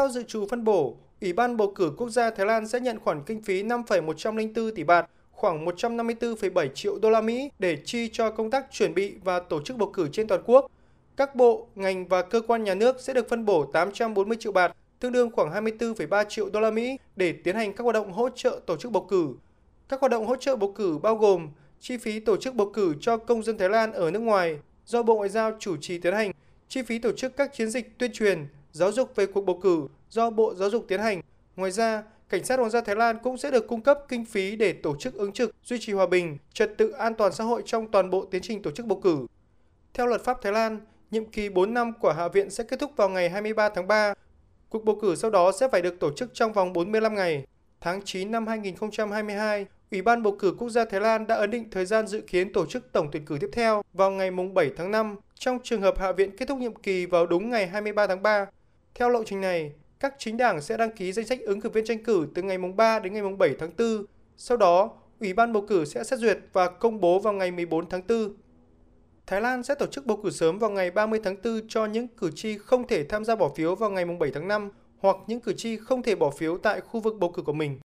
Theo dự trù phân bổ, Ủy ban bầu cử quốc gia Thái Lan sẽ nhận khoản kinh phí 5,104 tỷ bạt, khoảng 154,7 triệu đô la Mỹ để chi cho công tác chuẩn bị và tổ chức bầu cử trên toàn quốc. Các bộ, ngành và cơ quan nhà nước sẽ được phân bổ 840 triệu bạt, tương đương khoảng 24,3 triệu đô la Mỹ để tiến hành các hoạt động hỗ trợ tổ chức bầu cử. Các hoạt động hỗ trợ bầu cử bao gồm chi phí tổ chức bầu cử cho công dân Thái Lan ở nước ngoài do Bộ Ngoại giao chủ trì tiến hành, chi phí tổ chức các chiến dịch tuyên truyền, giáo dục về cuộc bầu cử do Bộ Giáo dục tiến hành. Ngoài ra, Cảnh sát Hoàng gia Thái Lan cũng sẽ được cung cấp kinh phí để tổ chức ứng trực, duy trì hòa bình, trật tự an toàn xã hội trong toàn bộ tiến trình tổ chức bầu cử. Theo luật pháp Thái Lan, nhiệm kỳ 4 năm của Hạ viện sẽ kết thúc vào ngày 23 tháng 3. Cuộc bầu cử sau đó sẽ phải được tổ chức trong vòng 45 ngày. Tháng 9 năm 2022, Ủy ban bầu cử quốc gia Thái Lan đã ấn định thời gian dự kiến tổ chức tổng tuyển cử tiếp theo vào ngày 7 tháng 5 trong trường hợp Hạ viện kết thúc nhiệm kỳ vào đúng ngày 23 tháng 3. Theo lộ trình này, các chính đảng sẽ đăng ký danh sách ứng cử viên tranh cử từ ngày 3 đến ngày 7 tháng 4. Sau đó, Ủy ban bầu cử sẽ xét duyệt và công bố vào ngày 14 tháng 4. Thái Lan sẽ tổ chức bầu cử sớm vào ngày 30 tháng 4 cho những cử tri không thể tham gia bỏ phiếu vào ngày 7 tháng 5 hoặc những cử tri không thể bỏ phiếu tại khu vực bầu cử của mình.